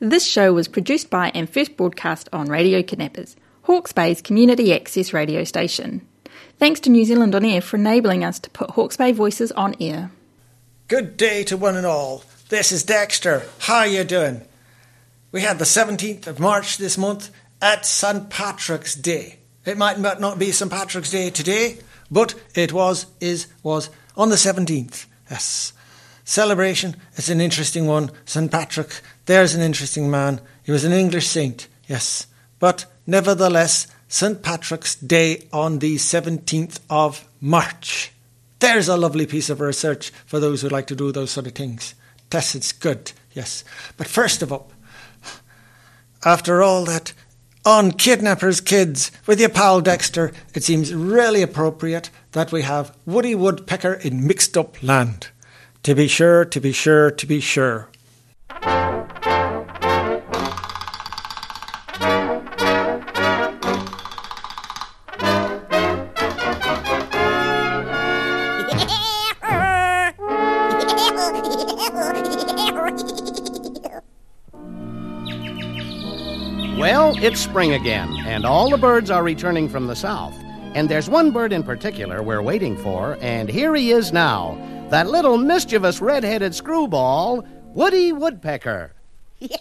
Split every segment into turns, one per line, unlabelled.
This show was produced by and first broadcast on Radio Kidnappers, Hawke's Bay's community access radio station. Thanks to New Zealand On Air for enabling us to put Hawke's Bay voices on air.
Good day to one and all. This is Dexter. How you doing? We had the 17th of March this month at St. Patrick's Day. It might not be St. Patrick's Day today, but it was, is, was on the 17th. Yes. Celebration, it's an interesting one. St. Patrick, there's an interesting man. He was an English saint, yes. But nevertheless, St. Patrick's Day on the 17th of March. There's a lovely piece of research for those who like to do those sort of things. Tess, it's good, yes. But first of all, after all that on Kidnappers Kidz with your pal Dexter, it seems really appropriate that we have Woody Woodpecker in Mixed Up Land. To be sure, to be sure, to be sure.
Well, it's spring again, and all the birds are returning from the south. And there's one bird in particular we're waiting for, and here he is now that little mischievous red-headed screwball, Woody Woodpecker.
Boy,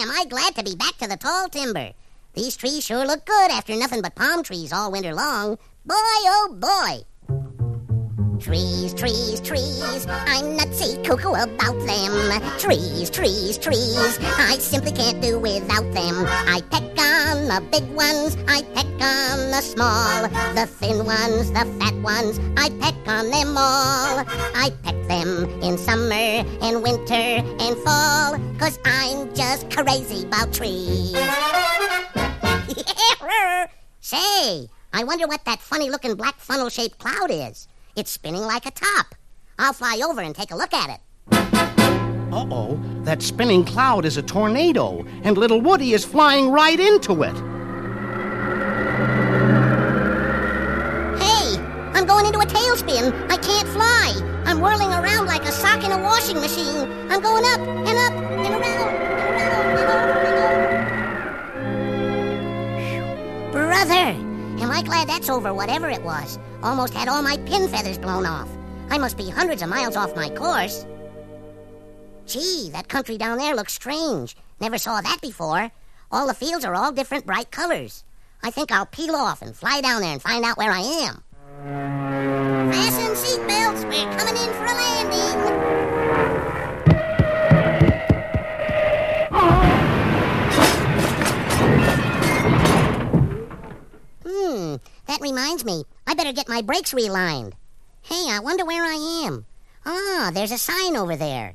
am I glad to be back to the tall timber. These trees sure look good after nothing but palm trees all winter long. Boy, oh boy. Trees, trees, trees, I'm nutsy cuckoo about them. Trees, trees, trees, I simply can't do without them. I peck on the big ones, I peck on the small. The thin ones, the fat ones, I peck on them all. I peck them in summer and winter and fall, cause I'm just crazy about trees. Say, I wonder what that funny looking black funnel shaped cloud is. It's spinning like a top. I'll fly over and take a look at it.
Uh oh, that spinning cloud is a tornado, and little Woody is flying right into it.
Hey, I'm going into a tailspin. I can't fly. I'm whirling around like a sock in a washing machine. I'm going up and up and around and around and around. Brother! Am I glad that's over, whatever it was? Almost had all my pin feathers blown off. I must be hundreds of miles off my course. Gee, that country down there looks strange. Never saw that before. All the fields are all different bright colors. I think I'll peel off and fly down there and find out where I am. Fasten seatbelts. We're coming in for a landing. Hmm, that reminds me. I better get my brakes relined. Hey, I wonder where I am. Ah, there's a sign over there.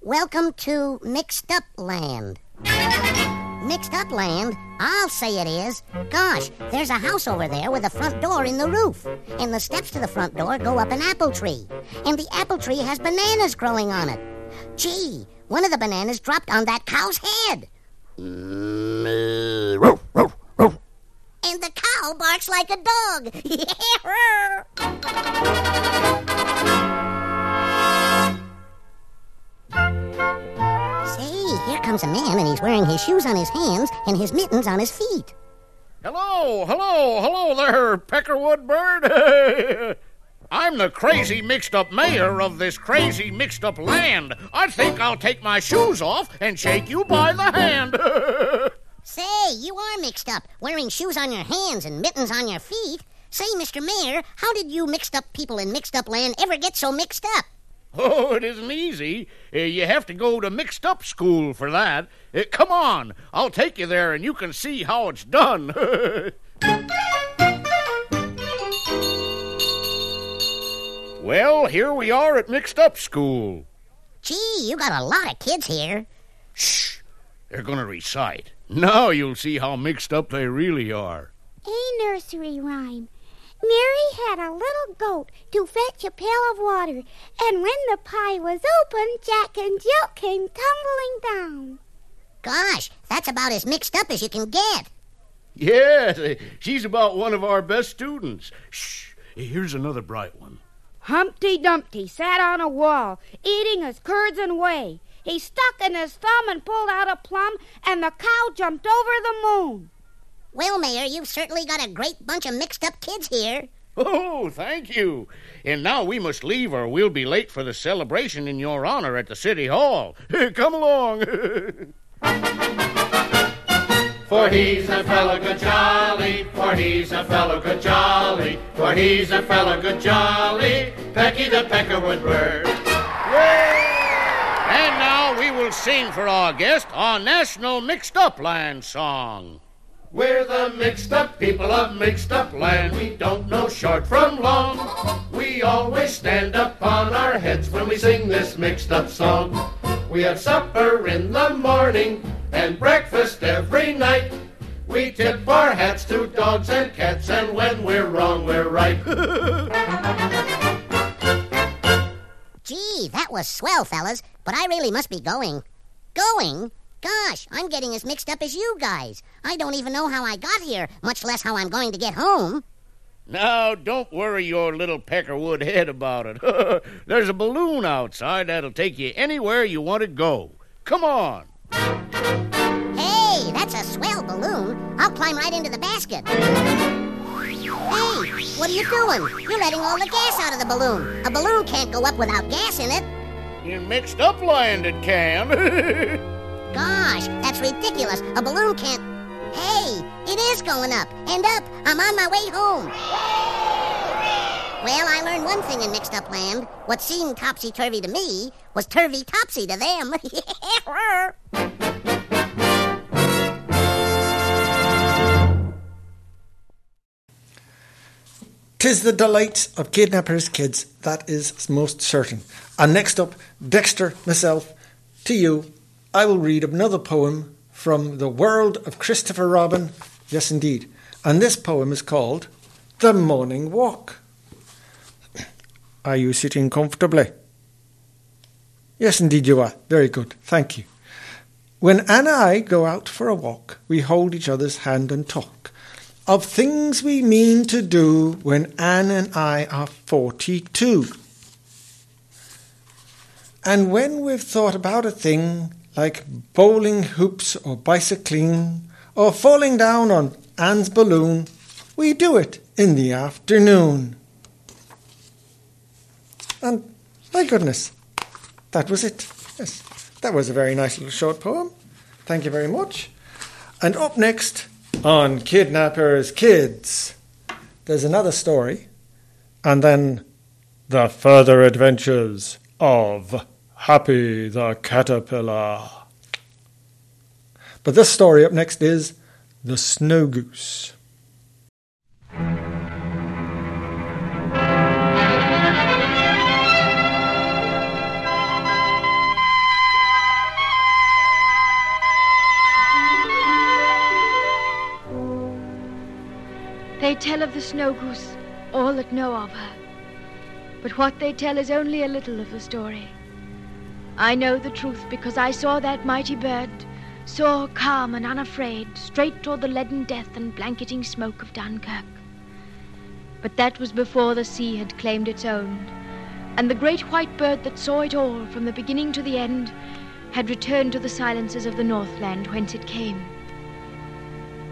Welcome to Mixed Up Land. Mixed Up Land? I'll say it is. Gosh, there's a house over there with a front door in the roof. And the steps to the front door go up an apple tree. And the apple tree has bananas growing on it. Gee, one of the bananas dropped on that cow's head. barks like a dog. Say, here comes a man, and he's wearing his shoes on his hands and his mittens on his feet.
Hello, hello, hello there, Peckerwood bird. I'm the crazy mixed up mayor of this crazy mixed up land. I think I'll take my shoes off and shake you by the hand.
Say, you are mixed up, wearing shoes on your hands and mittens on your feet. Say, Mr. Mayor, how did you mixed up people in mixed up land ever get so mixed up?
Oh, it isn't easy. Uh, you have to go to mixed up school for that. Uh, come on, I'll take you there and you can see how it's done. well, here we are at mixed up school.
Gee, you got a lot of kids here.
Shh, they're going to recite. Now you'll see how mixed up they really are.
A nursery rhyme. Mary had a little goat to fetch a pail of water, and when the pie was open, Jack and Jill came tumbling down.
Gosh, that's about as mixed up as you can get.
Yes, she's about one of our best students. Shh, here's another bright one.
Humpty Dumpty sat on a wall, eating his curds and whey.
He stuck in his thumb and pulled out a plum, and the cow jumped over the moon.
Well, Mayor, you've certainly got a great bunch of mixed up kids here.
Oh, thank you. And now we must leave, or we'll be late for the celebration in your honor at the City Hall. Come along.
For he's a fellow good jolly, for he's a fellow good jolly, for he's a fellow good jolly, Pecky the Peckerwood bird.
Sing for our guest our national mixed up land song.
We're the mixed up people of mixed up land. We don't know short from long. We always stand up on our heads when we sing this mixed up song. We have supper in the morning and breakfast every night. We tip our hats to dogs and cats, and when we're wrong, we're right.
Gee, that was swell, fellas, but I really must be going. Going? Gosh, I'm getting as mixed up as you guys. I don't even know how I got here, much less how I'm going to get home.
Now, don't worry your little peckerwood head about it. There's a balloon outside that'll take you anywhere you want to go. Come on.
Hey, that's a swell balloon. I'll climb right into the basket. Hey, what are you doing? You're letting all the gas out of the balloon. A balloon can't go up without gas in it.
In mixed up land it can.
Gosh, that's ridiculous. A balloon can't. Hey, it is going up and up. I'm on my way home. Well, I learned one thing in mixed up land. What seemed topsy turvy to me was turvy topsy to them.
Tis the delight of kidnappers' kids, that is most certain. And next up, Dexter, myself, to you, I will read another poem from the world of Christopher Robin. Yes, indeed. And this poem is called The Morning Walk. Are you sitting comfortably? Yes, indeed you are. Very good. Thank you. When Anne and I go out for a walk, we hold each other's hand and talk of things we mean to do when Anne and I are forty-two. And when we've thought about a thing like bowling hoops or bicycling or falling down on Anne's balloon, we do it in the afternoon. And my goodness, that was it. Yes, that was a very nice little short poem. Thank you very much. And up next on Kidnappers Kidz, there's another story, and then the further adventures of Happy the Caterpillar. But this story up next is The Snow Goose.
Tell of the snow goose all that know of her. But what they tell is only a little of the story. I know the truth because I saw that mighty bird, soar calm and unafraid, straight toward the leaden death and blanketing smoke of Dunkirk. But that was before the sea had claimed its own, and the great white bird that saw it all from the beginning to the end had returned to the silences of the Northland whence it came.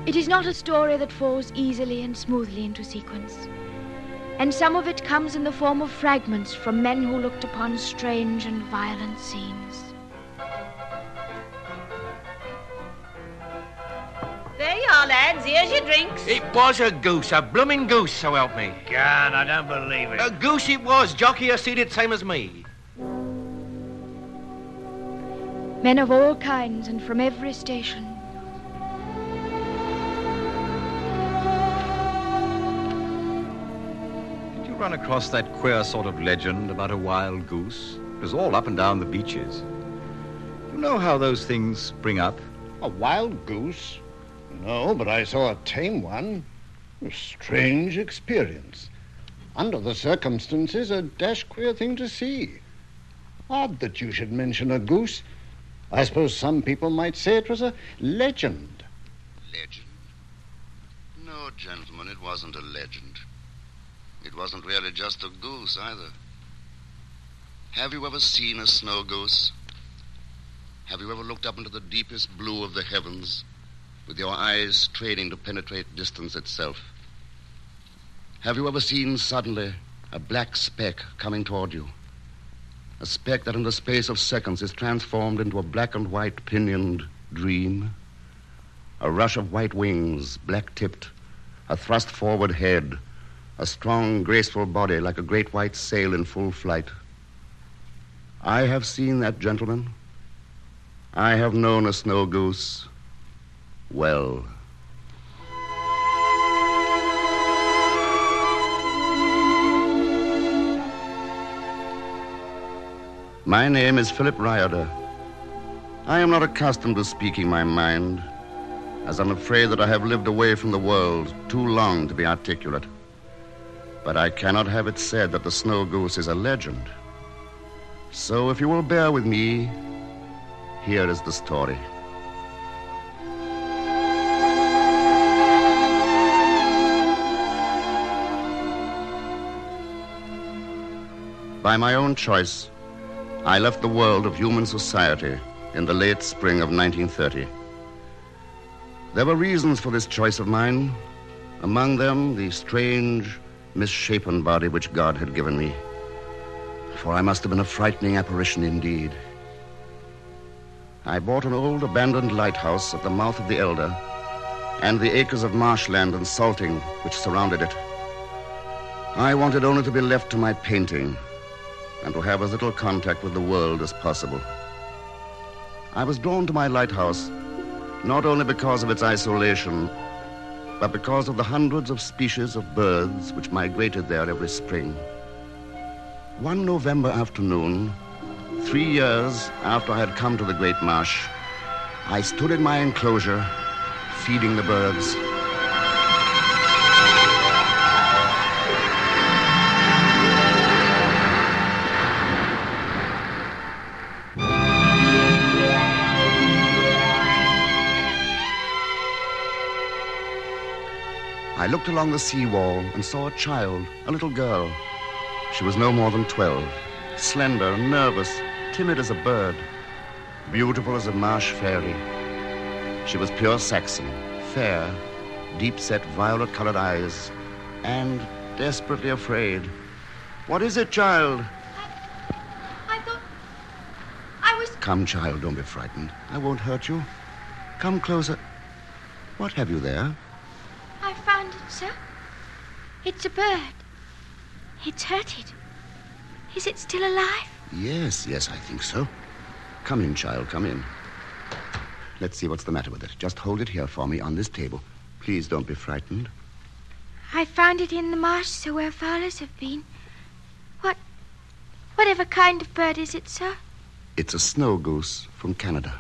It is not a story that falls easily and smoothly into sequence. And some of it comes in the form of fragments from men who looked upon strange and violent scenes.
There you are, lads. Here's your drinks.
It was a goose, a blooming goose, so help me.
God, I don't believe it.
A goose it was. Jockey has seen it same as me.
Men of all kinds and from every station.
Run across that queer sort of legend about a wild goose? It was all up and down the beaches. You know how those things spring up?
A wild goose? No, but I saw a tame one. A strange experience. Under the circumstances, a dash queer thing to see. Odd that you should mention a goose. I suppose some people might say it was a legend.
Legend? No, gentlemen, it wasn't a legend. It wasn't really just a goose either. Have you ever seen a snow goose? Have you ever looked up into the deepest blue of the heavens with your eyes straining to penetrate distance itself? Have you ever seen suddenly a black speck coming toward you? A speck that in the space of seconds is transformed into a black and white pinioned dream? A rush of white wings, black tipped, a thrust forward head, a strong, graceful body like a great white sail in full flight. I have seen that gentleman. I have known a snow goose well. My name is Philip Ryder. I am not accustomed to speaking my mind, as I'm afraid that I have lived away from the world too long to be articulate. But I cannot have it said that the snow goose is a legend. So if you will bear with me, here is the story. By my own choice, I left the world of human society in the late spring of 1930. There were reasons for this choice of mine. Among them, the strange, misshapen body which God had given me. For I must have been a frightening apparition indeed. I bought an old abandoned lighthouse at the mouth of the Aelder and the acres of marshland and salting which surrounded it. I wanted only to be left to my painting and to have as little contact with the world as possible. I was drawn to my lighthouse not only because of its isolation, but because of the hundreds of species of birds which migrated there every spring. One November afternoon, three years after I had come to the Great Marsh, I stood in my enclosure feeding the birds. I looked along the seawall and saw a child, a little girl. She was no more than 12, slender, nervous, timid as a bird, beautiful as a marsh fairy. She was pure Saxon, fair, deep-set violet-colored eyes, and desperately afraid. What is it, child?
I thought I was.
Come, child, don't be frightened. I won't hurt you. Come closer. What have you there?
I found it, sir. It's a bird. It's hurted. Is it still alive?
Yes, yes, I think so. Come in, child, come in. Let's see what's the matter with it. Just hold it here for me on this table. Please don't be frightened.
I found it in the marsh, sir, where fowlers have been. What. Whatever kind of bird is it, sir?
It's a snow goose from Canada.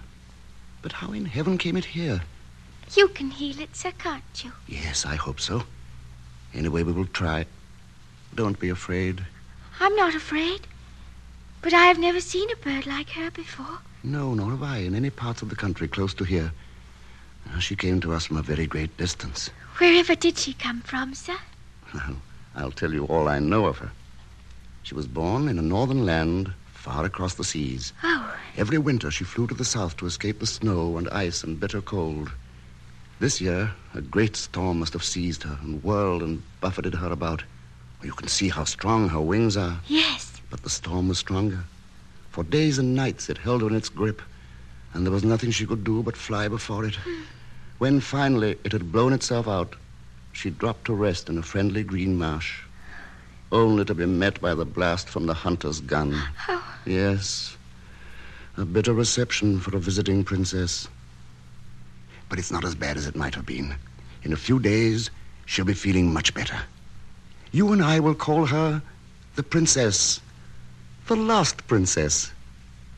But how in heaven came it here?
You can heal it, sir, can't you?
Yes, I hope so. Anyway, we will try. Don't be afraid.
I'm not afraid. But I have never seen a bird like her before.
No, nor have I in any parts of the country close to here. Uh, She came to us from a very great distance.
Wherever did she come from, sir?
Well, I'll tell you all I know of her. She was born in a northern land far across the seas.
Oh,
Every winter she flew to the south to escape the snow and ice and bitter cold. This year, a great storm must have seized her and whirled and buffeted her about. You can see how strong her wings are.
yes.
But the storm was stronger. For days and nights it held her in its grip, and there was nothing she could do but fly before it. Hmm. When finally it had blown itself out, she dropped to rest in a friendly green marsh, only to be met by the blast from the hunter's gun.
Oh.
Yes, a bitter reception for a visiting princess. But it's not as bad as it might have been. In a few days, she'll be feeling much better. You and I will call her the princess. The lost princess.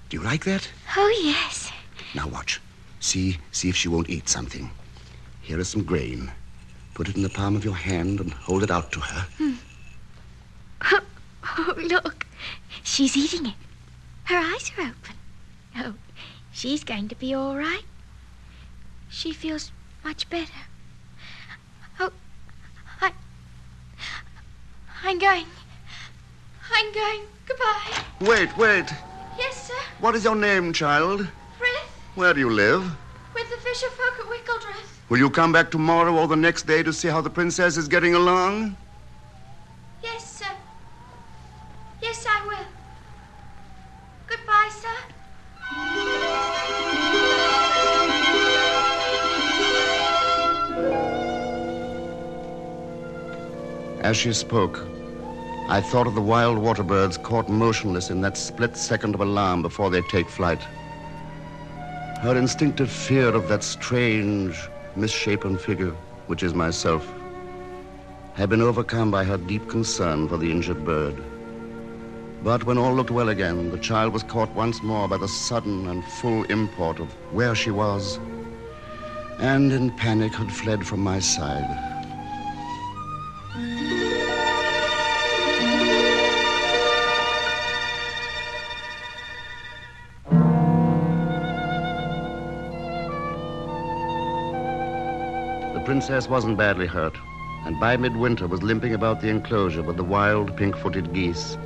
Do you like that?
Oh, yes.
Now watch. See, see if she won't eat something. Here is some grain. Put it in the palm of your hand and hold it out to her.
Oh, oh, look. She's eating it. Her eyes are open. Oh, she's going to be all right. She feels much better. Oh, I. I'm going. I'm going. Goodbye.
Wait, wait.
Yes, sir.
What is your name, child?
Frith.
Where do you live?
With the fisher folk at Wickaeldroth.
Will you come back tomorrow or the next day to see how the princess is getting along?
Yes, sir. Yes, I will. Goodbye, sir.
As she spoke, I thought of the wild water birds caught motionless in that split second of alarm before they take flight. Her instinctive fear of that strange, misshapen figure, which is myself, had been overcome by her deep concern for the injured bird. But when all looked well again, the child was caught once more by the sudden and full import of where she was, and in panic had fled from my side. The princess wasn't badly hurt, and by midwinter was limping about the enclosure with the wild pink-footed geese.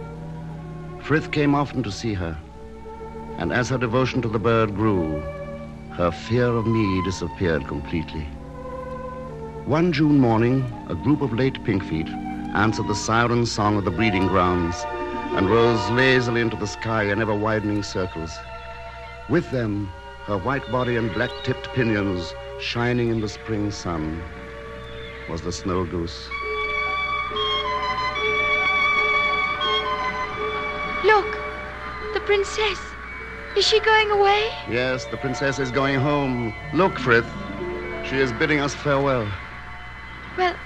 Frith came often to see her, and as her devotion to the bird grew, her fear of me disappeared completely. One June morning, a group of late pinkfeet answered the siren song of the breeding grounds and rose lazily into the sky in ever widening circles. With them, her white body and black tipped pinions shining in the spring sun, was the snow goose.
Look, the princess. Is she going away?
Yes, the princess is going home. Look, Frith. She is bidding us farewell.
Well,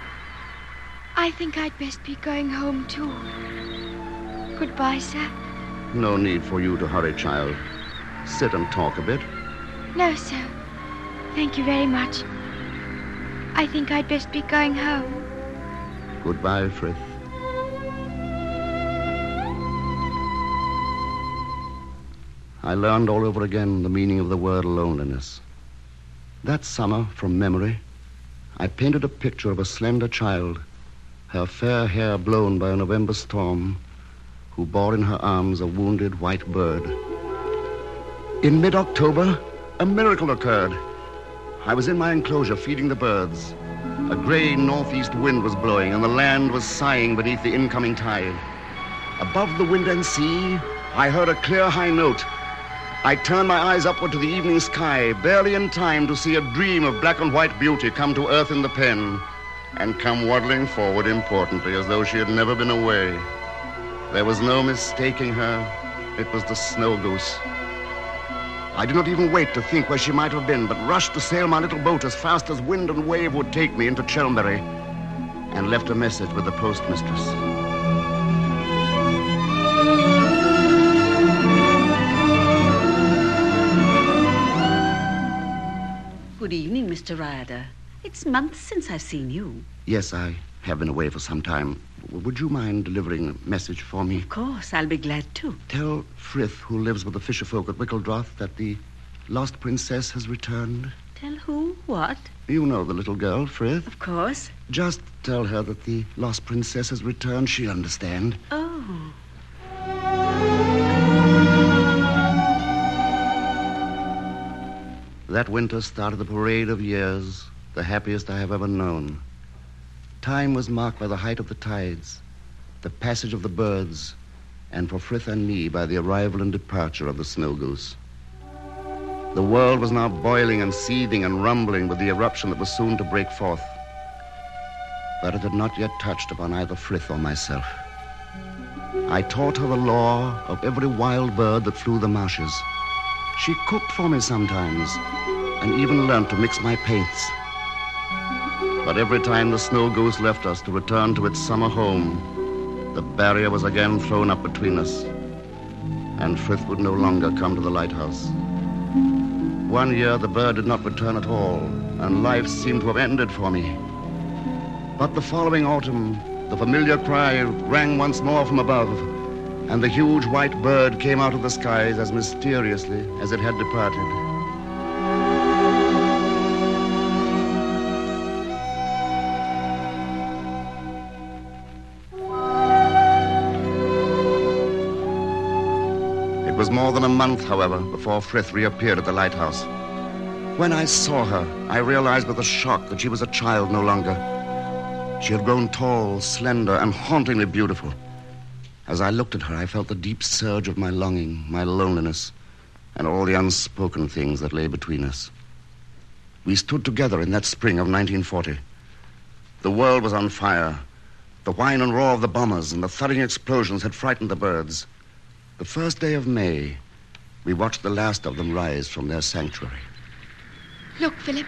I think I'd best be going home too. Goodbye, sir.
No need for you to hurry, child. Sit and talk a bit.
No, sir. Thank you very much. I think I'd best be going home.
Goodbye, Frith. I learned all over again the meaning of the word loneliness. That summer, from memory, I painted a picture of a slender child, her fair hair blown by a November storm, who bore in her arms a wounded white bird. In mid October, a miracle occurred. I was in my enclosure feeding the birds. A gray northeast wind was blowing, and the land was sighing beneath the incoming tide. Above the wind and sea, I heard a clear high note. I turned my eyes upward to the evening sky, barely in time to see a dream of black and white beauty come to earth in the pen, and come waddling forward importantly as though she had never been away. There was no mistaking her. It was the snow goose. I did not even wait to think where she might have been, but rushed to sail my little boat as fast as wind and wave would take me into Chelmsbury, and left a message with the postmistress.
Good evening, Mr. Ryder. It's months since I've seen you.
Yes, I have been away for some time. Would you mind delivering a message for me?
Of course, I'll be glad to.
Tell Frith, who lives with the fisher folk at Wickaeldroth, that the lost princess has returned.
Tell who? What?
You know the little girl, Frith.
Of course.
Just tell her that the lost princess has returned. She'll understand.
Oh.
That winter started the parade of years, the happiest I have ever known. Time was marked by the height of the tides, the passage of the birds, and for Frith and me by the arrival and departure of the snow goose. The world was now boiling and seething and rumbling with the eruption that was soon to break forth. But it had not yet touched upon either Frith or myself. I taught her the law of every wild bird that flew the marshes. She cooked for me sometimes, and even learned to mix my paints. But every time the snow goose left us to return to its summer home, the barrier was again thrown up between us, and Frith would no longer come to the lighthouse. One year the bird did not return at all, and life seemed to have ended for me. But the following autumn, the familiar cry rang once more from above, and the huge white bird came out of the skies as mysteriously as it had departed. It was more than a month, however, before Frith reappeared at the lighthouse. When I saw her, I realized with a shock that she was a child no longer. She had grown tall, slender, and hauntingly beautiful. As I looked at her, I felt the deep surge of my longing, my loneliness, and all the unspoken things that lay between us. We stood together in that spring of 1940. The world was on fire. The whine and roar of the bombers and the thudding explosions had frightened the birds. The first day of May, we watched the last of them rise from their sanctuary.
Look, Philip.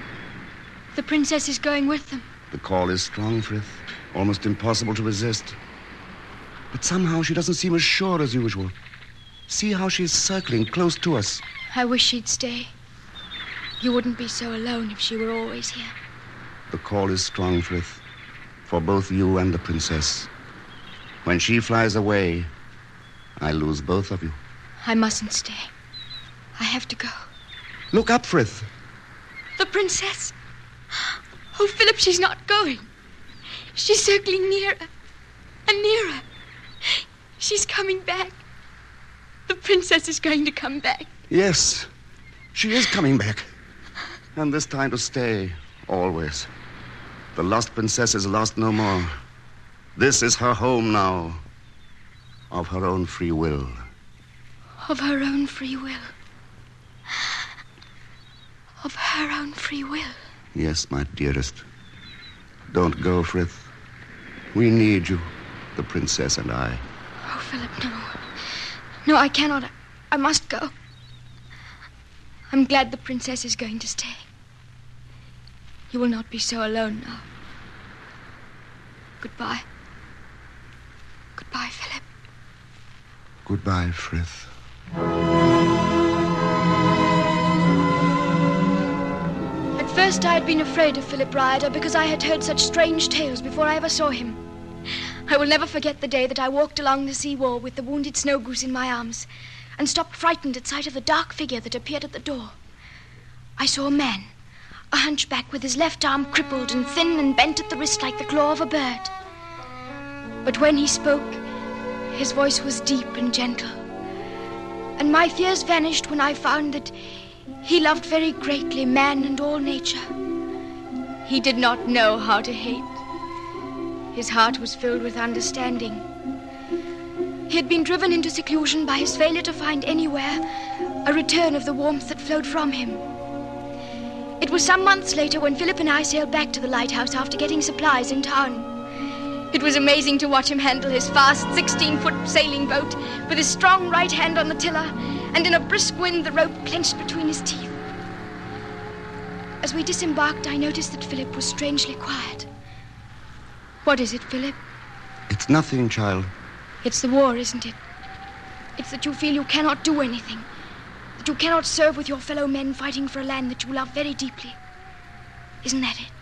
The princess is going with them.
The call is strong, Frith. Almost impossible to resist. But somehow she doesn't seem as sure as usual. See how she's circling close to us.
I wish she'd stay. You wouldn't be so alone if she were always here.
The call is strong, Frith, for both you and the princess. When she flies away, I lose both of you.
I mustn't stay. I have to go.
Look up, Frith.
The princess. Oh, Philip, she's not going. She's circling nearer and nearer. She's coming back. The princess is going to come back.
Yes, she is coming back. And this time to stay, always. The lost princess is lost no more. This is her home now, of her own free will.
Of her own free will. Of her own free will.
Yes, my dearest. Don't go, Frith. We need you, the princess and I.
Philip, no. No, I cannot. I must go. I'm glad the princess is going to stay. You will not be so alone now. Goodbye. Goodbye, Philip.
Goodbye, Frith.
At first, I had been afraid of Philip Ryder because I had heard such strange tales before I ever saw him. I will never forget the day that I walked along the sea wall with the wounded snow goose in my arms and stopped frightened at sight of the dark figure that appeared at the door. I saw a man, a hunchback with his left arm crippled and thin and bent at the wrist like the claw of a bird. But when he spoke, his voice was deep and gentle. And my fears vanished when I found that he loved very greatly man and all nature. He did not know how to hate. His heart was filled with understanding. He had been driven into seclusion by his failure to find anywhere a return of the warmth that flowed from him. It was some months later when Philip and I sailed back to the lighthouse after getting supplies in town. It was amazing to watch him handle his fast 16 foot sailing boat with his strong right hand on the tiller and in a brisk wind the rope clenched between his teeth. As we disembarked, I noticed that Philip was strangely quiet. What is it, Philip?
It's nothing, child.
It's the war, isn't it? It's that you feel you cannot do anything. That you cannot serve with your fellow men fighting for a land that you love very deeply. Isn't that it?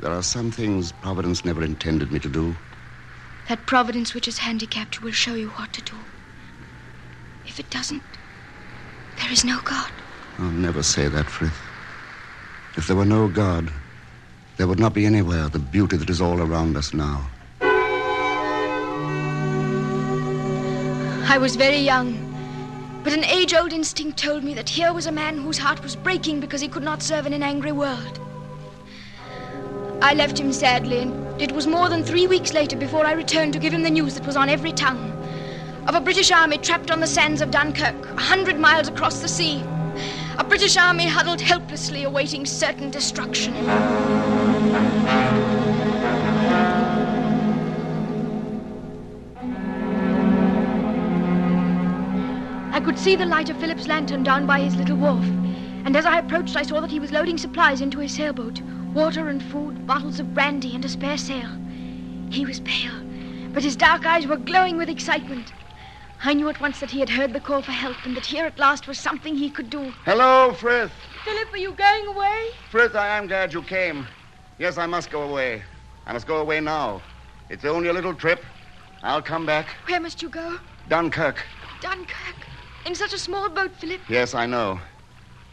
There are some things Providence never intended me to do.
That providence which has handicapped you will show you what to do. If it doesn't, there is no God.
I'll never say that, Frith. If there were no God, there would not be anywhere the beauty that is all around us now.
I was very young, but an age old instinct told me that here was a man whose heart was breaking because he could not serve in an angry world. I left him sadly, and it was more than three weeks later before I returned to give him the news that was on every tongue of a British army trapped on the sands of Dunkirk, a hundred miles across the sea. A British army huddled helplessly awaiting certain destruction. I could see the light of Philip's lantern down by his little wharf, and as I approached, I saw that he was loading supplies into his sailboat water and food, bottles of brandy, and a spare sail. He was pale, but his dark eyes were glowing with excitement. I knew at once that he had heard the call for help and that here at last was something he could do.
Hello, Frith.
Philip, are you going away?
Frith, I am glad you came. Yes, I must go away. I must go away now. It's only a little trip. I'll come back.
Where must you go?
Dunkirk.
Dunkirk. In such a small boat, Philip.
Yes, I know.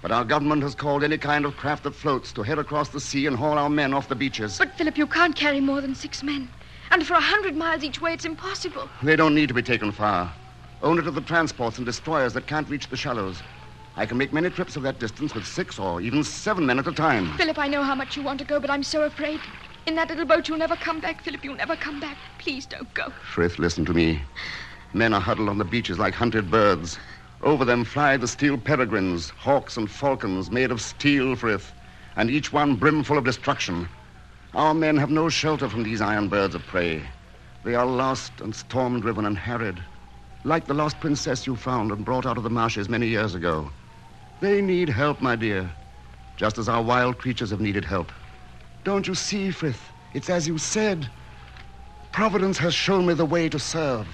But our government has called any kind of craft that floats to head across the sea and haul our men off the beaches.
But, Philip, you can't carry more than six men. And for a hundred miles each way, it's impossible.
They don't need to be taken far. Only to the transports and destroyers that can't reach the shallows. I can make many trips of that distance with six or even seven men at a time.
Philip, I know how much you want to go, but I'm so afraid. In that little boat, you'll never come back, Philip. You'll never come back. Please don't go.
Frith, listen to me. Men are huddled on the beaches like hunted birds. Over them fly the steel peregrines, hawks and falcons made of steel, Frith, and each one brimful of destruction. Our men have no shelter from these iron birds of prey. They are lost and storm driven and harried, like the lost princess you found and brought out of the marshes many years ago. They need help, my dear, just as our wild creatures have needed help. Don't you see, Frith? It's as you said. Providence has shown me the way to serve.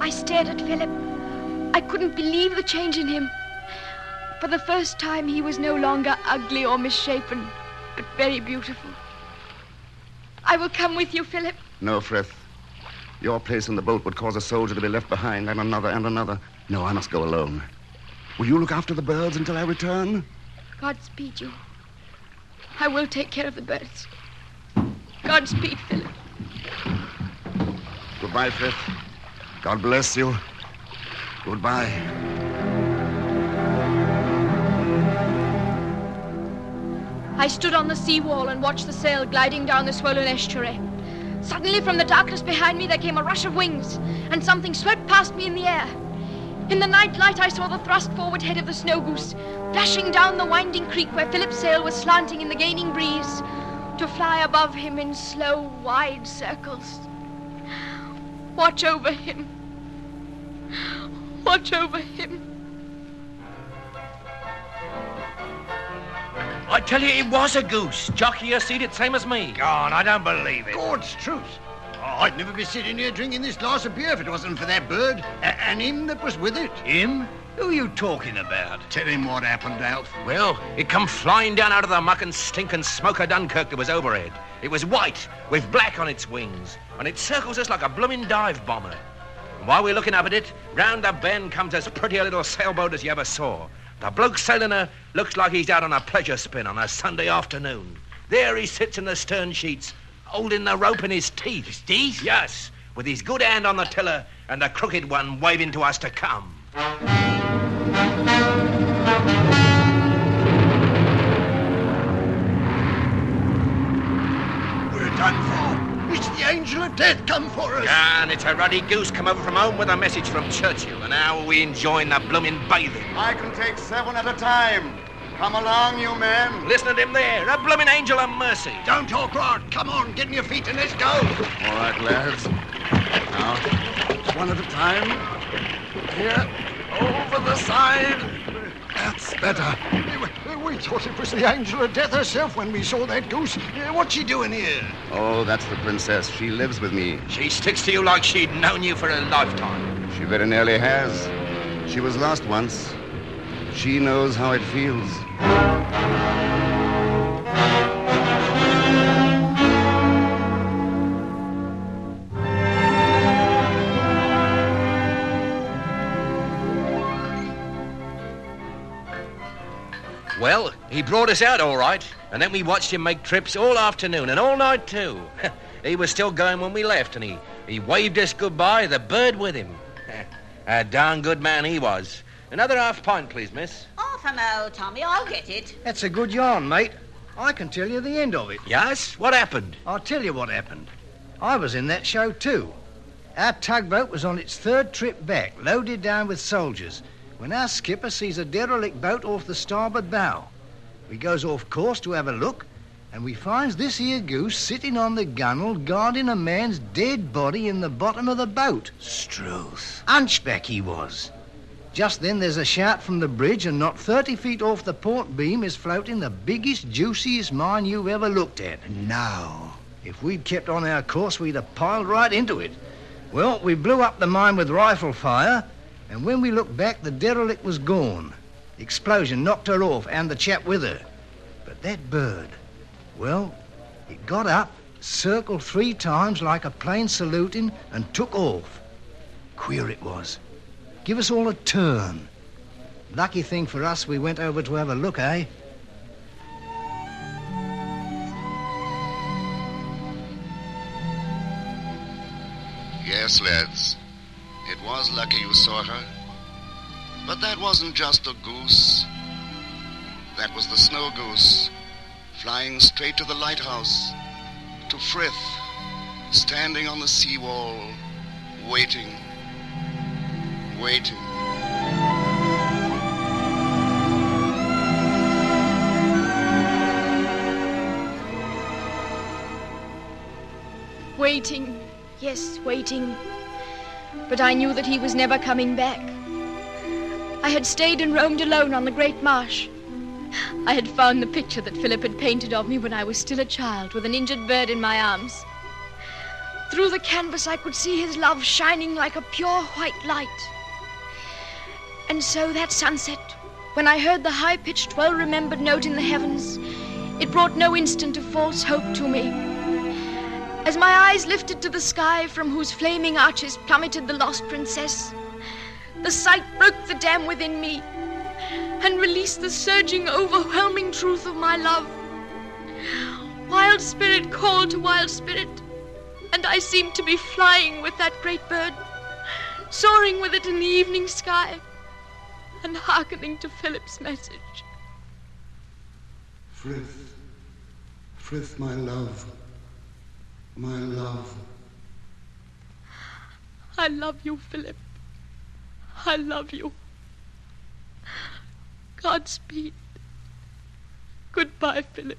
I stared at Philip. I couldn't believe the change in him. For the first time, he was no longer ugly or misshapen, but very beautiful. I will come with you, Philip.
No, Frith. Your place in the boat would cause a soldier to be left behind, and another, and another. No, I must go alone. Will you look after the birds until I return?
Godspeed you. I will take care of the birds. Godspeed, Philip.
Goodbye, Frith. God bless you. Goodbye.
I stood on the seawall and watched the sail gliding down the swollen estuary. Suddenly, from the darkness behind me, there came a rush of wings, and something swept past me in the air. In the night light, I saw the thrust forward head of the snow goose, flashing down the winding creek where Philip's sail was slanting in the gaining breeze, to fly above him in slow, wide circles. Watch over him. Watch over him.
I tell you, it was a goose. Jockey, you seen it, same as me.
God, I don't believe it.
God's truth. Oh, I'd never be sitting here drinking this glass of beer if it wasn't for that bird a- and him that was with it.
Him? Who are you talking about?
Tell him what happened, Alf.
Well, it come flying down out of the muck and stink and smoke of Dunkirk that was overhead. It was white, with black on its wings, and it circles us like a bloomin' dive bomber. And while we're looking up at it, round the bend comes as pretty a little sailboat as you ever saw. The bloke sailing her looks like he's out on a pleasure spin on a Sunday afternoon. There he sits in the stern sheets, holding the rope in his teeth. His
teeth?
Yes, with his good hand on the tiller and the crooked one waving to us to come.
Angel of death come for us.
And it's a ruddy goose come over from home with a message from Churchill, and how are we enjoying the bloomin' bathing?
I can take seven at a time. Come along, you men.
Listen to him there, a bloomin' angel of mercy.
Don't talk, Rod. Come on, get on your feet and let's go.
All right, lads. Now, one at a time. Here, over the side. That's better.
We thought it was the angel of death herself when we saw that goose. What's she doing here?
Oh, that's the princess. She lives with me.
She sticks to you like she'd known you for a lifetime.
She very nearly has. She was lost once. She knows how it feels.
Well, he brought us out all right, and then we watched him make trips all afternoon and all night too. he was still going when we left, and he, he waved us goodbye, the bird with him. a darn good man he was. Another half pint, please, miss.
Half a mo, Tommy. I'll get it.
That's a good yarn, mate. I can tell you the end of it.
Yes? What happened?
I'll tell you what happened. I was in that show too. Our tugboat was on its third trip back, loaded down with soldiers, when our skipper sees a derelict boat off the starboard bow. We goes off course to have a look, and we finds this here goose sitting on the gunwale guarding a man's dead body in the bottom of the boat.
Struth.
Hunchback he was. Just then there's a shout from the bridge, and not 30 feet off the port beam is floating the biggest, juiciest mine you've ever looked at. Now, if we'd kept on our course, we'd have piled right into it. Well, we blew up the mine with rifle fire, and when we looked back, the derelict was gone. The explosion knocked her off, and the chap with her. But that bird, well, it got up, circled three times like a plane saluting, and took off. Queer it was. Give us all a turn. Lucky thing for us, we went over to have a look, eh?
Yes, lads. It was lucky you saw her. But that wasn't just a goose. That was the snow goose, flying straight to the lighthouse, to Frith, standing on the seawall, waiting, waiting.
Waiting, yes, waiting. But I knew that he was never coming back. I had stayed and roamed alone on the great marsh. I had found the picture that Philip had painted of me when I was still a child, with an injured bird in my arms. Through the canvas, I could see his love shining like a pure white light. And so that sunset, when I heard the high pitched, well remembered note in the heavens, it brought no instant of false hope to me. As my eyes lifted to the sky from whose flaming arches plummeted the lost princess, the sight broke the dam within me and released the surging, overwhelming truth of my love. Wild spirit called to wild spirit, and I seemed to be flying with that great bird, soaring with it in the evening sky, and hearkening to Philip's message.
Frith, Frith, my love, my love.
I love you, Philip. I love you. Godspeed. Goodbye, Philip.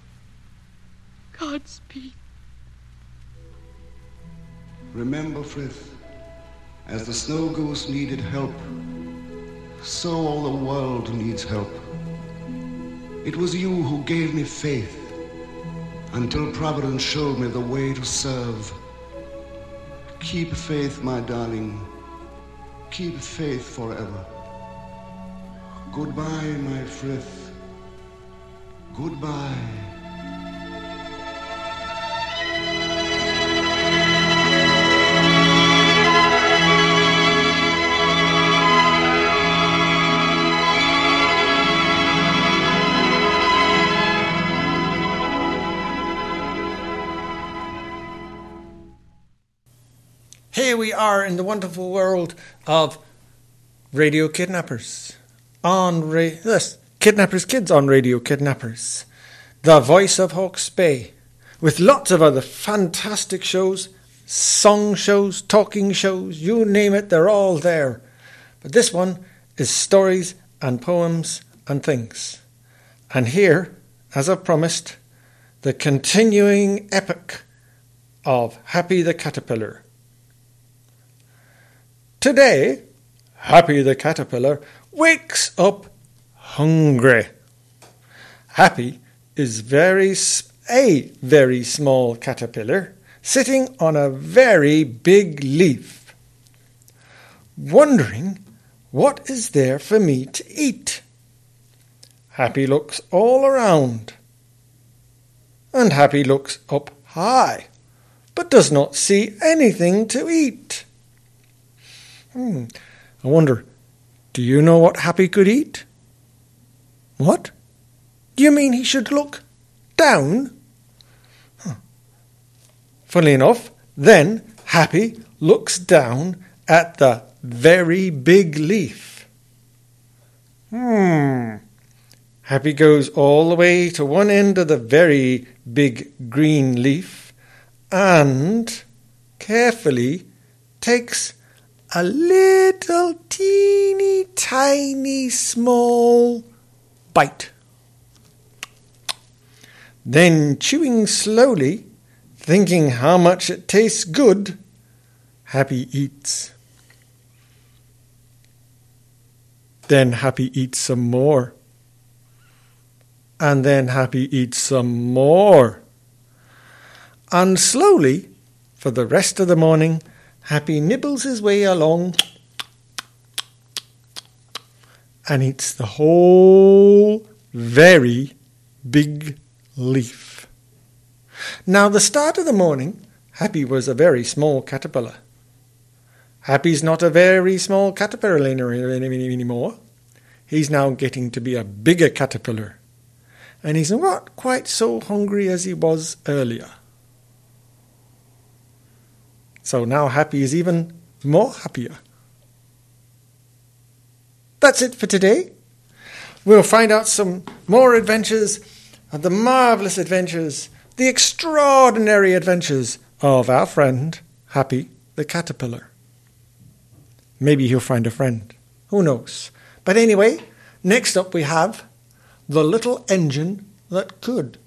Godspeed.
Remember, Frith, as the snow goose needed help, so all the world needs help. It was you who gave me faith until Providence showed me the way to serve. Keep faith, my darling. Keep faith forever. Goodbye, my Frith. Goodbye.
We are in the wonderful world of Radio Kidnappers. On ra- this, Kidnappers Kidz on Radio Kidnappers. The voice of Hawke's Bay. With lots of other fantastic shows, song shows, talking shows, you name it, they're all there. But this one is stories and poems and things. And here, as I've promised, the continuing epic of Happy the Caterpillar. Today, Happy the Caterpillar wakes up hungry. Happy is very a very small caterpillar sitting on a very big leaf, wondering what is there for me to eat. Happy looks all around, and Happy looks up high, but does not see anything to eat. Hmm. I wonder, do you know what Happy could eat? What? Do you mean he should look down? Huh. Funnily enough, then Happy looks down at the very big leaf. Hmm. Happy goes all the way to one end of the very big green leaf and carefully takes a little teeny tiny small bite. Then, chewing slowly, thinking how much it tastes good, Happy eats. Then Happy eats some more. And then Happy eats some more. And slowly, for the rest of the morning, Happy nibbles his way along and eats the whole very big leaf. Now, the start of the morning, Happy was a very small caterpillar. Happy's not a very small caterpillar anymore. He's now getting to be a bigger caterpillar. And he's not quite so hungry as he was earlier. So now Happy is even more happier that's it for today. We'll find out some more adventures, and the marvellous adventures, the extraordinary adventures of our friend, Happy the Caterpillar. Maybe he'll find a friend. Who knows? But anyway, next up we have The Little Engine That Could.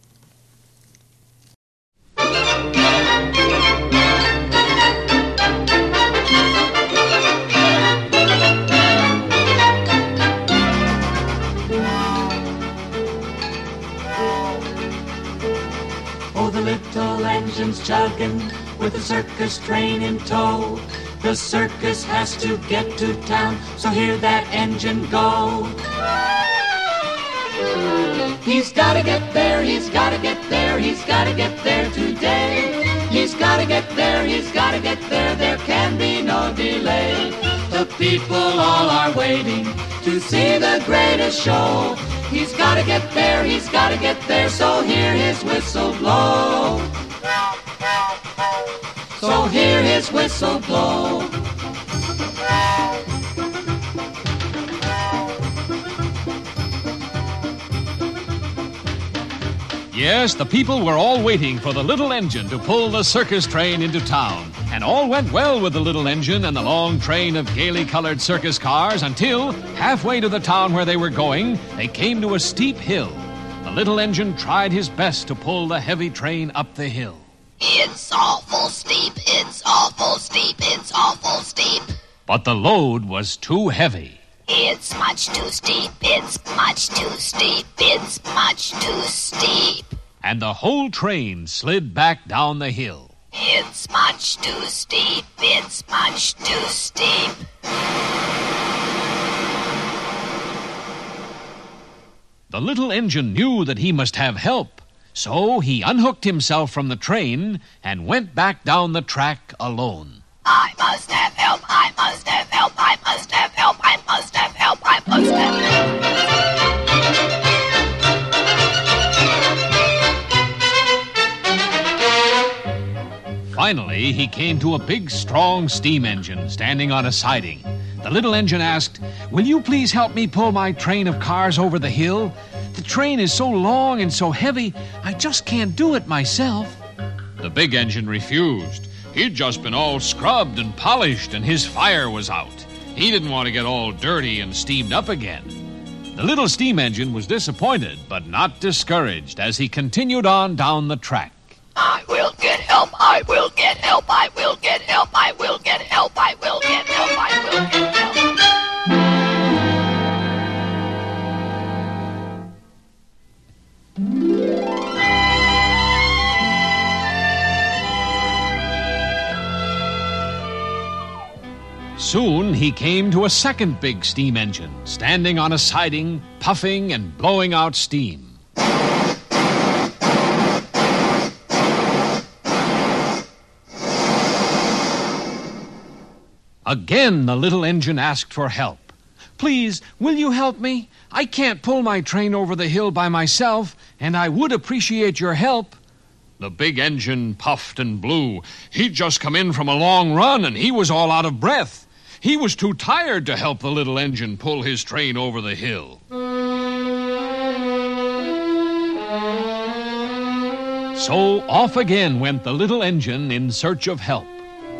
Engine's chugging with a circus train in tow. The circus has to get to town, so hear that engine go. He's gotta get there, he's gotta get there, he's gotta get there today. He's gotta get there, he's gotta get there, there can be no delay. The people all are waiting to see the greatest show. He's gotta get there, he's gotta get there, so hear his whistle blow. So hear his whistle blow.
Yes, the people were all waiting for the little engine to pull the circus train into town. And all went well with the little engine and the long train of gaily colored circus cars until, halfway to the town where they were going, they came to a steep hill. The little engine tried his best to pull the heavy train up the hill.
It's awful steep, it's awful steep, it's awful steep.
But the load was too heavy.
It's much too steep, it's much too steep, it's much too steep.
And the whole train slid back down the hill.
It's much too steep, it's much too steep.
The little engine knew that he must have help, so he unhooked himself from the train and went back down the track alone.
I must have help, I must have help, I must have help, I must have help, I must have help.
Finally, he came to a big, strong steam engine standing on a siding. The little engine asked, Will you please help me pull my train of cars over the hill? The train is so long and so heavy, I just can't do it myself. The big engine refused. He'd just been all scrubbed and polished, and his fire was out. He didn't want to get all dirty and steamed up again. The little steam engine was disappointed, but not discouraged, as he continued on down the track.
I will get help, I will get help, I will get help, I will get help, I will get help, I will get help.
Soon he came to a second big steam engine, standing on a siding, puffing and blowing out steam. Again, the little engine asked for help. Please, will you help me? I can't pull my train over the hill by myself, and I would appreciate your help. The big engine puffed and blew. He'd just come in from a long run, and he was all out of breath. He was too tired to help the little engine pull his train over the hill. So off again went the little engine in search of help.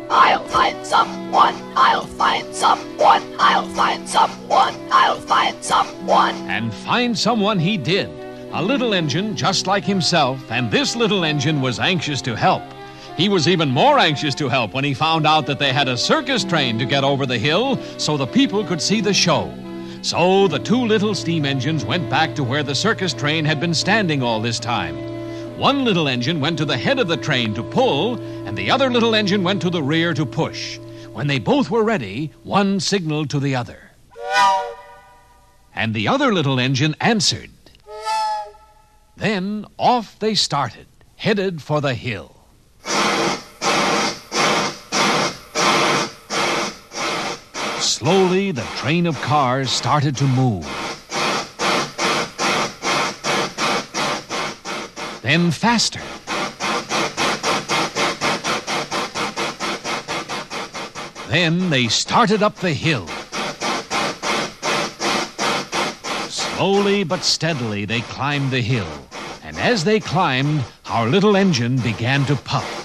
I'll find someone, I'll find someone, I'll find someone, I'll find someone.
And find someone he did. A little engine just like himself, and this little engine was anxious to help. He was even more anxious to help when he found out that they had a circus train to get over the hill so the people could see the show. So the two little steam engines went back to where the circus train had been standing all this time. One little engine went to the head of the train to pull, and the other little engine went to the rear to push. When they both were ready, one signaled to the other. And the other little engine answered. Then off they started, headed for the hill. Slowly, the train of cars started to move. Then faster. Then they started up the hill. Slowly but steadily they climbed the hill. And as they climbed, our little engine began to puff.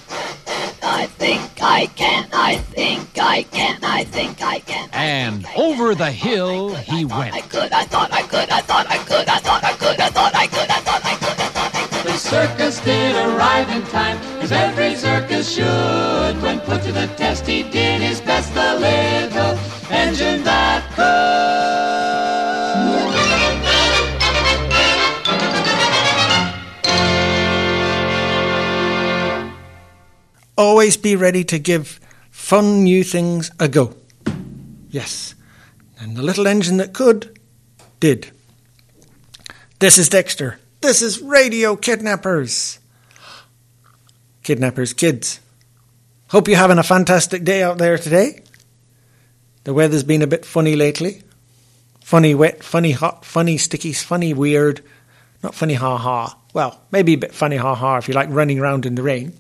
I think I can, I think I can, I think I can.
And over the hill he went.
I could, I thought I could, I thought I could, I thought I could, I thought I could, I thought I could, I thought I could.
The circus did arrive in time, as every circus should. When put to the test, he did his best, the little engine that could.
Always be ready to give fun new things a go. Yes, and the little engine that could, did. This is Dexter. This is Radio Kidnappers. Kidnappers, kids. Hope you're having a fantastic day out there today. The weather's been a bit funny lately. Funny wet, funny hot, funny sticky, funny weird. Not funny ha ha. Well, maybe a bit funny ha ha if you like running around in the rain.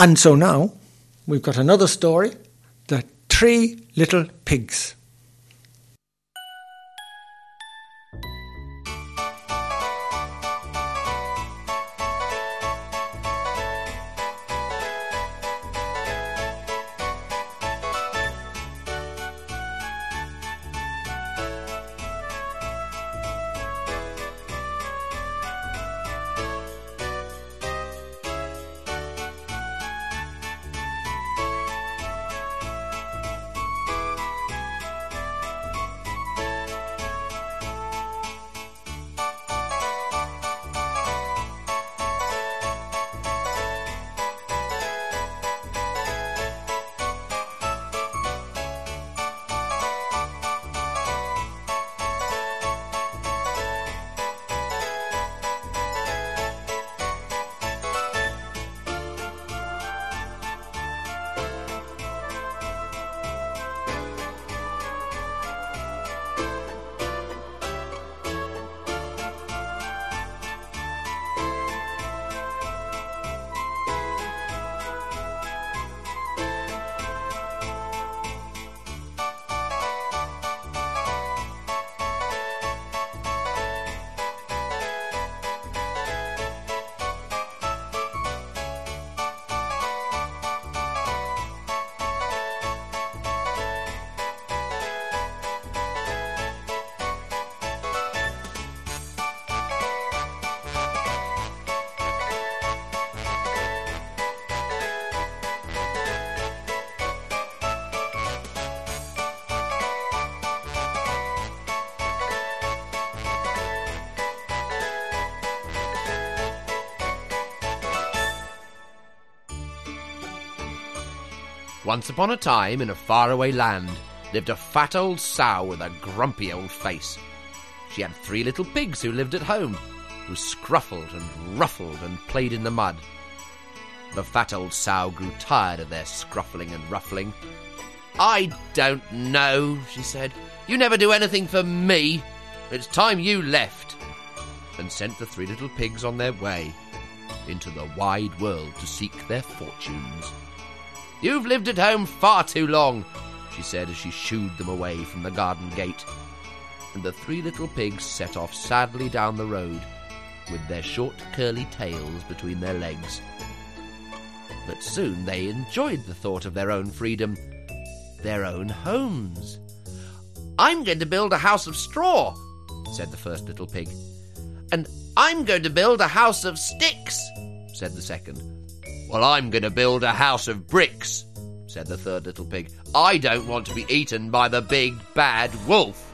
And so now we've got another story The Three Little Pigs.
Once upon a time, in a faraway land, lived a fat old sow with a grumpy old face. She had three little pigs who lived at home, who scruffled and ruffled and played in the mud. The fat old sow grew tired of their scruffling and ruffling. I don't know, she said. You never do anything for me. It's time you left. And sent the three little pigs on their way into the wide world to seek their fortunes. You've lived at home far too long, she said as she shooed them away from the garden gate. And the three little pigs set off sadly down the road, with their short curly tails between their legs. But soon they enjoyed the thought of their own freedom, their own homes. I'm going to build a house of straw, said the first little pig. And I'm going to build a house of sticks, said the second. Well, I'm going to build a house of bricks, said the third little pig. I don't want to be eaten by the big bad wolf.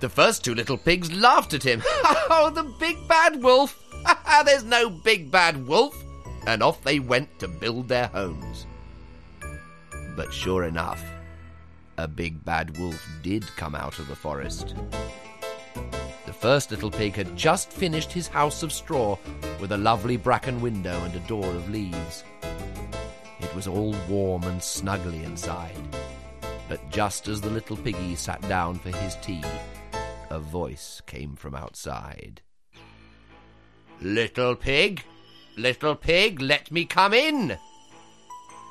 The first two little pigs laughed at him. Oh, the big bad wolf! There's no big bad wolf! And off they went to build their homes. But sure enough, a big bad wolf did come out of the forest. First little pig had just finished his house of straw with a lovely bracken window and a door of leaves. It was all warm and snuggly inside. But just as the little piggy sat down for his tea, a voice came from outside. Little pig, little pig, let me come in.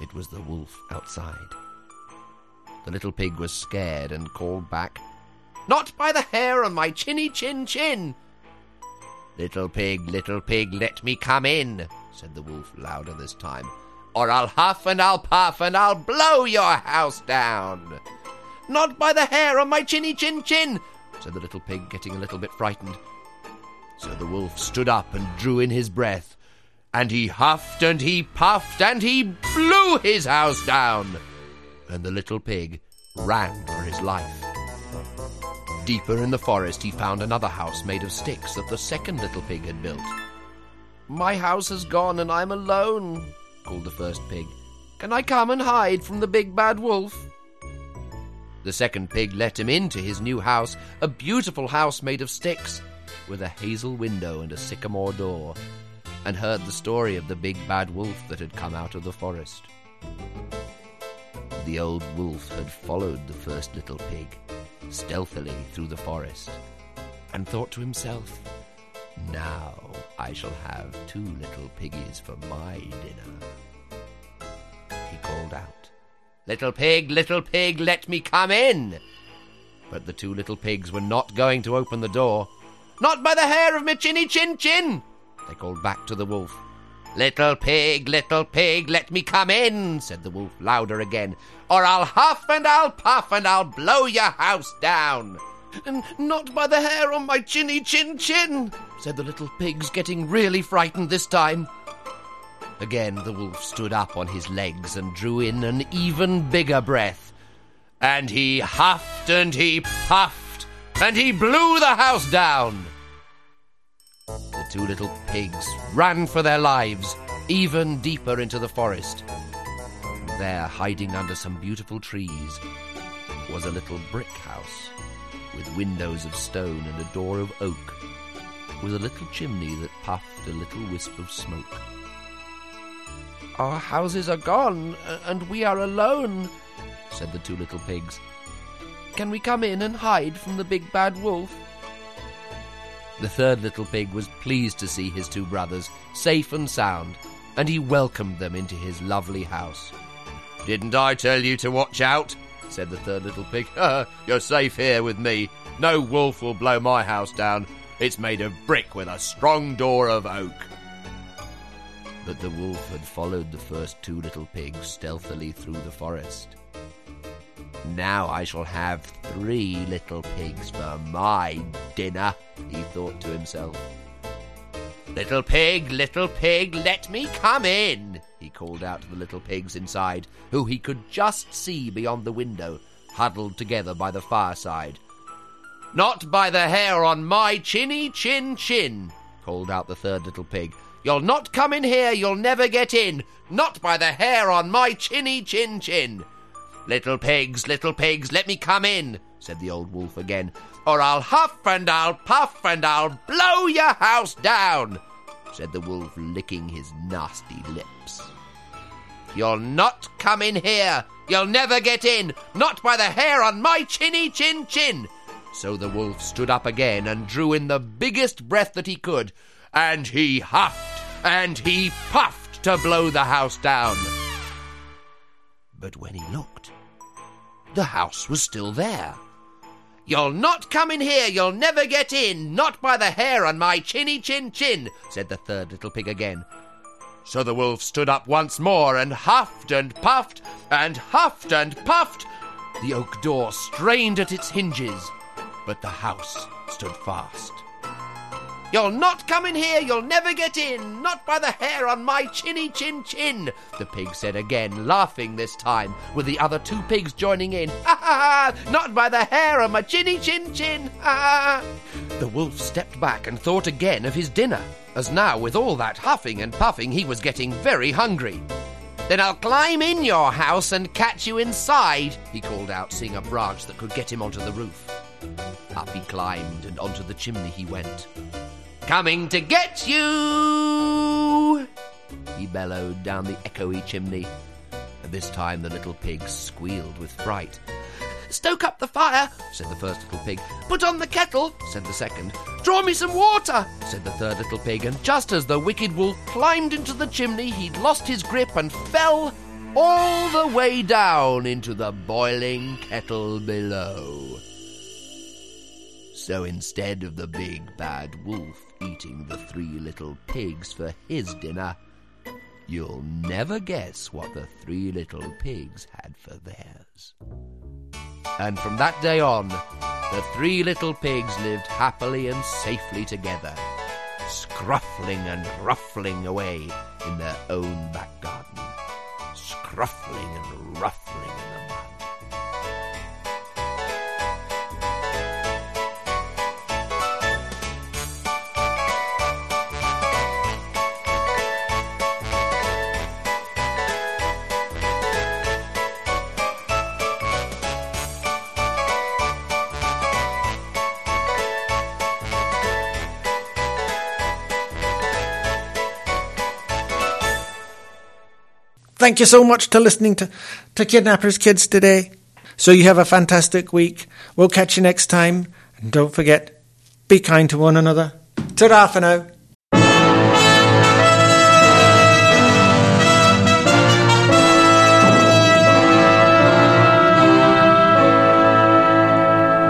It was the wolf outside. The little pig was scared and called back, Not by the hair on my chinny chin chin. Little pig, little pig, let me come in, said the wolf louder this time, or I'll huff and I'll puff and I'll blow your house down. Not by the hair on my chinny chin chin, said the little pig, getting a little bit frightened. So the wolf stood up and drew in his breath, and he huffed and he puffed and he blew his house down. And the little pig ran for his life. Deeper in the forest, he found another house made of sticks that the second little pig had built. My house has gone and I'm alone, called the first pig. Can I come and hide from the big bad wolf? The second pig let him into his new house, a beautiful house made of sticks, with a hazel window and a sycamore door, and heard the story of the big bad wolf that had come out of the forest. The old wolf had followed the first little pig stealthily through the forest and thought to himself, Now I shall have two little piggies for my dinner. He called out, Little pig, little pig, let me come in. But the two little pigs were not going to open the door. Not by the hair of my chinny chin chin, they called back to the wolf. Little pig, little pig, let me come in, said the wolf louder again, or I'll huff and I'll puff and I'll blow your house down. And not by the hair on my chinny chin chin, said the little pigs, getting really frightened this time. Again the wolf stood up on his legs and drew in an even bigger breath. And he huffed and he puffed and he blew the house down. Two little pigs ran for their lives, even deeper into the forest. There, hiding under some beautiful trees, was a little brick house with windows of stone and a door of oak, with a little chimney that puffed a little wisp of smoke. Our houses are gone, and we are alone, said the two little pigs. Can we come in and hide from the big bad wolf? The third little pig was pleased to see his two brothers safe and sound, and he welcomed them into his lovely house. Didn't I tell you to watch out? said the third little pig. You're safe here with me. No wolf will blow my house down. It's made of brick with a strong door of oak. But the wolf had followed the first two little pigs stealthily through the forest. Now I shall have three little pigs for my dinner, he thought to himself. Little pig, little pig, let me come in, he called out to the little pigs inside, who he could just see beyond the window, huddled together by the fireside. Not by the hair on my chinny chin chin, called out the third little pig. You'll not come in here, you'll never get in. Not by the hair on my chinny chin chin. Little pigs, little pigs, let me come in, said the old wolf again, or I'll huff and I'll puff and I'll blow your house down, said the wolf, licking his nasty lips. You'll not come in here, you'll never get in, not by the hair on my chinny chin chin. So the wolf stood up again and drew in the biggest breath that he could, and he huffed and he puffed to blow the house down. But when he looked, the house was still there. You'll not come in here, you'll never get in, not by the hair on my chinny chin chin, said the third little pig again. So the wolf stood up once more and huffed and puffed and huffed and puffed. The oak door strained at its hinges, but the house stood fast. You'll not come in here, you'll never get in, not by the hair on my chinny chin chin, the pig said again, laughing this time, with the other two pigs joining in. Ha ha ha! Not by the hair on my chinny chin chin! Ha ha! The wolf stepped back and thought again of his dinner, as now, with all that huffing and puffing, he was getting very hungry. Then I'll climb in your house and catch you inside, he called out, seeing a branch that could get him onto the roof. Up he climbed, and onto the chimney he went. Coming to get you! He bellowed down the echoey chimney. And this time the little pig squealed with fright. Stoke up the fire, said the first little pig. Put on the kettle, said the second. Draw me some water, said the third little pig. And just as the wicked wolf climbed into the chimney, he'd lost his grip and fell all the way down into the boiling kettle below. So instead of the big bad wolf eating the three little pigs for his dinner, you'll never guess what the three little pigs had for theirs. And from that day on, the three little pigs lived happily and safely together, scruffling and ruffling away in their own back garden, scruffling and
Thank you so much to listening to, to Kidnappers Kidz today. So you have a fantastic week. We'll catch you next time. And don't forget, be kind to one another. Ta-ra for now.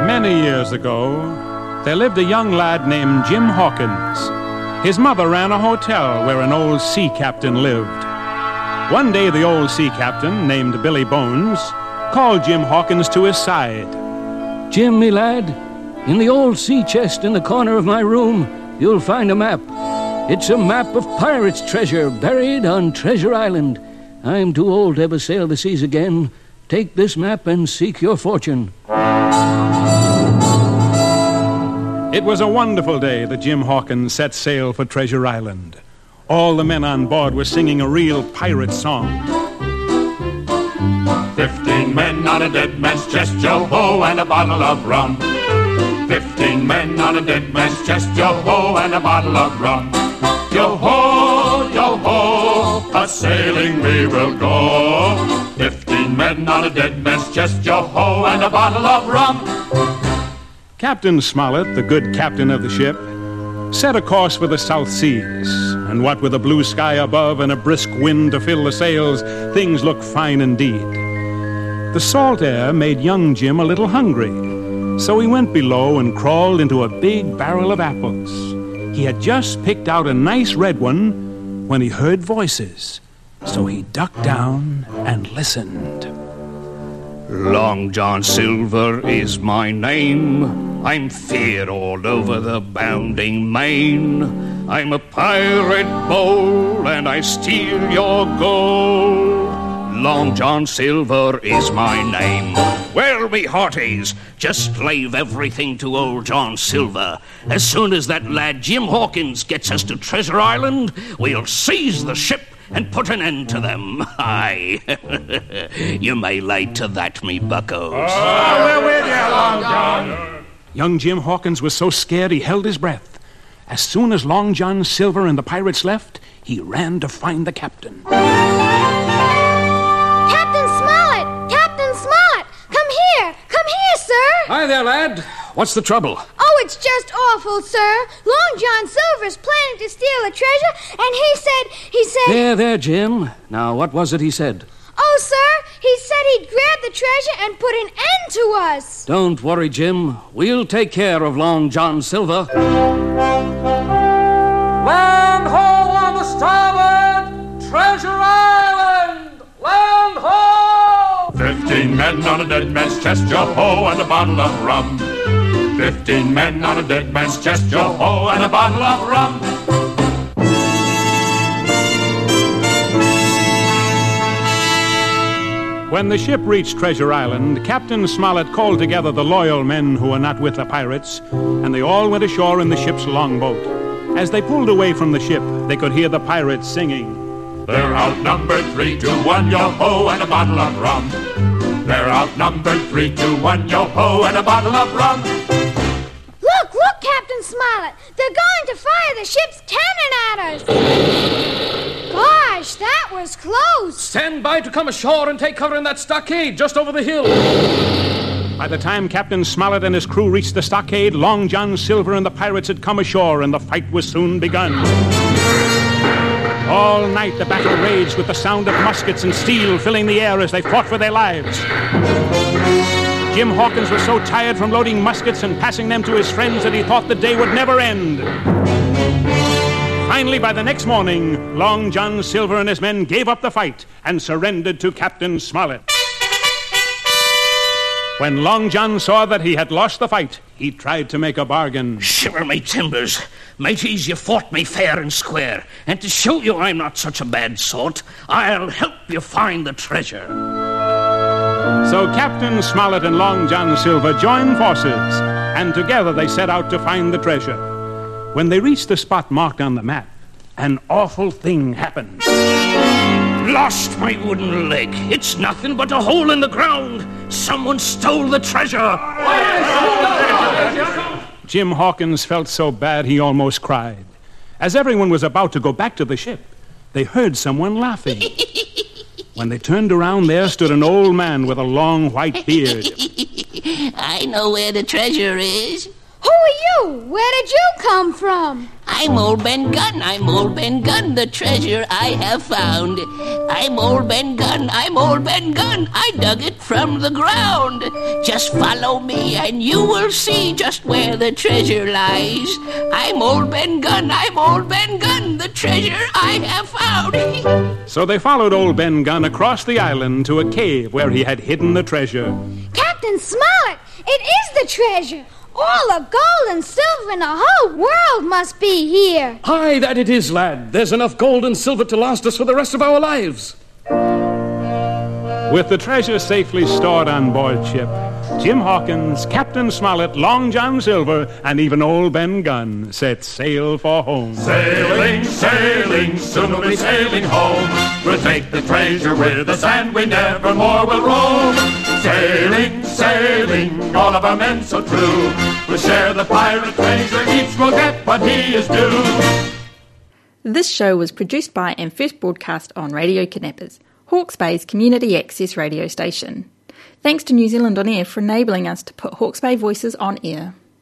Many years ago, there lived a young lad named Jim Hawkins. His mother ran a hotel where an old sea captain lived. One day, the old sea captain, named Billy Bones, called Jim Hawkins to his side.
Jim, me lad, in the old sea chest in the corner of my room, you'll find a map. It's a map of pirates' treasure buried on Treasure Island. I'm too old to ever sail the seas again. Take this map and seek your fortune.
It was a wonderful day that Jim Hawkins set sail for Treasure Island. All the men on board were singing a real pirate song.
Fifteen men on a dead man's chest, Joe ho, and a bottle of rum. Fifteen men on a dead man's chest, Joe ho, and a bottle of rum. Yo ho, yo ho, a sailing we will go. Fifteen men on a dead man's chest, yo ho, and a bottle of rum.
Captain Smollett, the good captain of the ship, set a course for the South Seas. And what with a blue sky above and a brisk wind to fill the sails, things looked fine indeed. The salt air made young Jim a little hungry, so he went below and crawled into a big barrel of apples. He had just picked out a nice red one when he heard voices, so he ducked down and listened.
Long John Silver is my name. I'm feared all over the bounding main. I'm a pirate bold and I steal your gold. Long John Silver is my name. Well, me hearties, just leave everything to old John Silver. As soon as that lad Jim Hawkins gets us to Treasure Island, we'll seize the ship and put an end to them. Aye. you may lay to that, me buckos.
Ah, we're with you, Long John. Young Jim Hawkins was so scared he held his breath. As soon as Long John Silver and the pirates left, he ran to find the captain.
Captain Smollett! Captain Smollett! Come here! Come here, sir!
Hi there, lad. What's the trouble?
Oh, it's just awful, sir. Long John Silver's planning to steal the treasure, and he said, he said.
There, there, Jim. Now, what was it he said?
Oh, sir, he said he'd grab the treasure and put an end to us.
Don't worry, Jim. We'll take care of Long John Silver.
Land ho on the starboard! Treasure Island! Land ho!
Fifteen men on a dead man's chest, yo ho, and a bottle of rum. Fifteen men on a dead man's chest, yo ho, and a bottle of rum.
When the ship reached Treasure Island, Captain Smollett called together the loyal men who were not with the pirates, and they all went ashore in the ship's longboat. As they pulled away from the ship, they could hear the pirates singing.
They're outnumbered three to one, yo ho, and a bottle of rum. They're outnumbered three to one, yo ho, and a bottle of rum.
Look, look, Captain Smollett! They're going to fire the ship's cannon at us! Gosh, that was close!
Stand by to come ashore and take cover in that stockade just over the hill.
By the time Captain Smollett and his crew reached the stockade, Long John Silver and the pirates had come ashore, and the fight was soon begun. All night the battle raged with the sound of muskets and steel filling the air as they fought for their lives. Jim Hawkins was so tired from loading muskets and passing them to his friends that he thought the day would never end. Finally, by the next morning, Long John Silver and his men gave up the fight and surrendered to Captain Smollett. When Long John saw that he had lost the fight, he tried to make a bargain.
Shiver me timbers. Mateys, you fought me fair and square. And to show you I'm not such a bad sort, I'll help you find the treasure.
So Captain Smollett and Long John Silver joined forces, and together they set out to find the treasure. When they reached the spot marked on the map, an awful thing happened.
Lost my wooden leg. It's nothing but a hole in the ground. Someone stole the treasure.
Jim Hawkins felt so bad he almost cried. As everyone was about to go back to the ship, they heard someone laughing. when they turned around, there stood an old man with a long white beard.
I know where the treasure is.
Who are you? Where did you come from?
I'm Old Ben Gunn. I'm Old Ben Gunn, the treasure I have found. I'm Old Ben Gunn. I'm Old Ben Gunn. I dug it from the ground. Just follow me and you will see just where the treasure lies. I'm Old Ben Gunn. I'm Old Ben Gunn, the treasure I have found.
So they followed old Ben Gunn across the island to a cave where he had hidden the treasure.
Captain Smollett, it is the treasure. All the gold and silver in the whole world must be here.
Aye, that it is, lad. There's enough gold and silver to last us for the rest of our lives.
With the treasure safely stored on board ship, Jim Hawkins, Captain Smollett, Long John Silver, and even old Ben Gunn set sail for home.
Sailing, sailing, soon we'll be sailing home. We'll take the treasure with us and we never more will roam. Sailing, sailing, all of our men so true. We'll share the pirate treasure, each will get what he is due.
This show was produced by and first broadcast on Radio Kidnappers, Hawke's Bay's community access radio station. Thanks to New Zealand On Air for enabling us to put Hawke's Bay voices on air.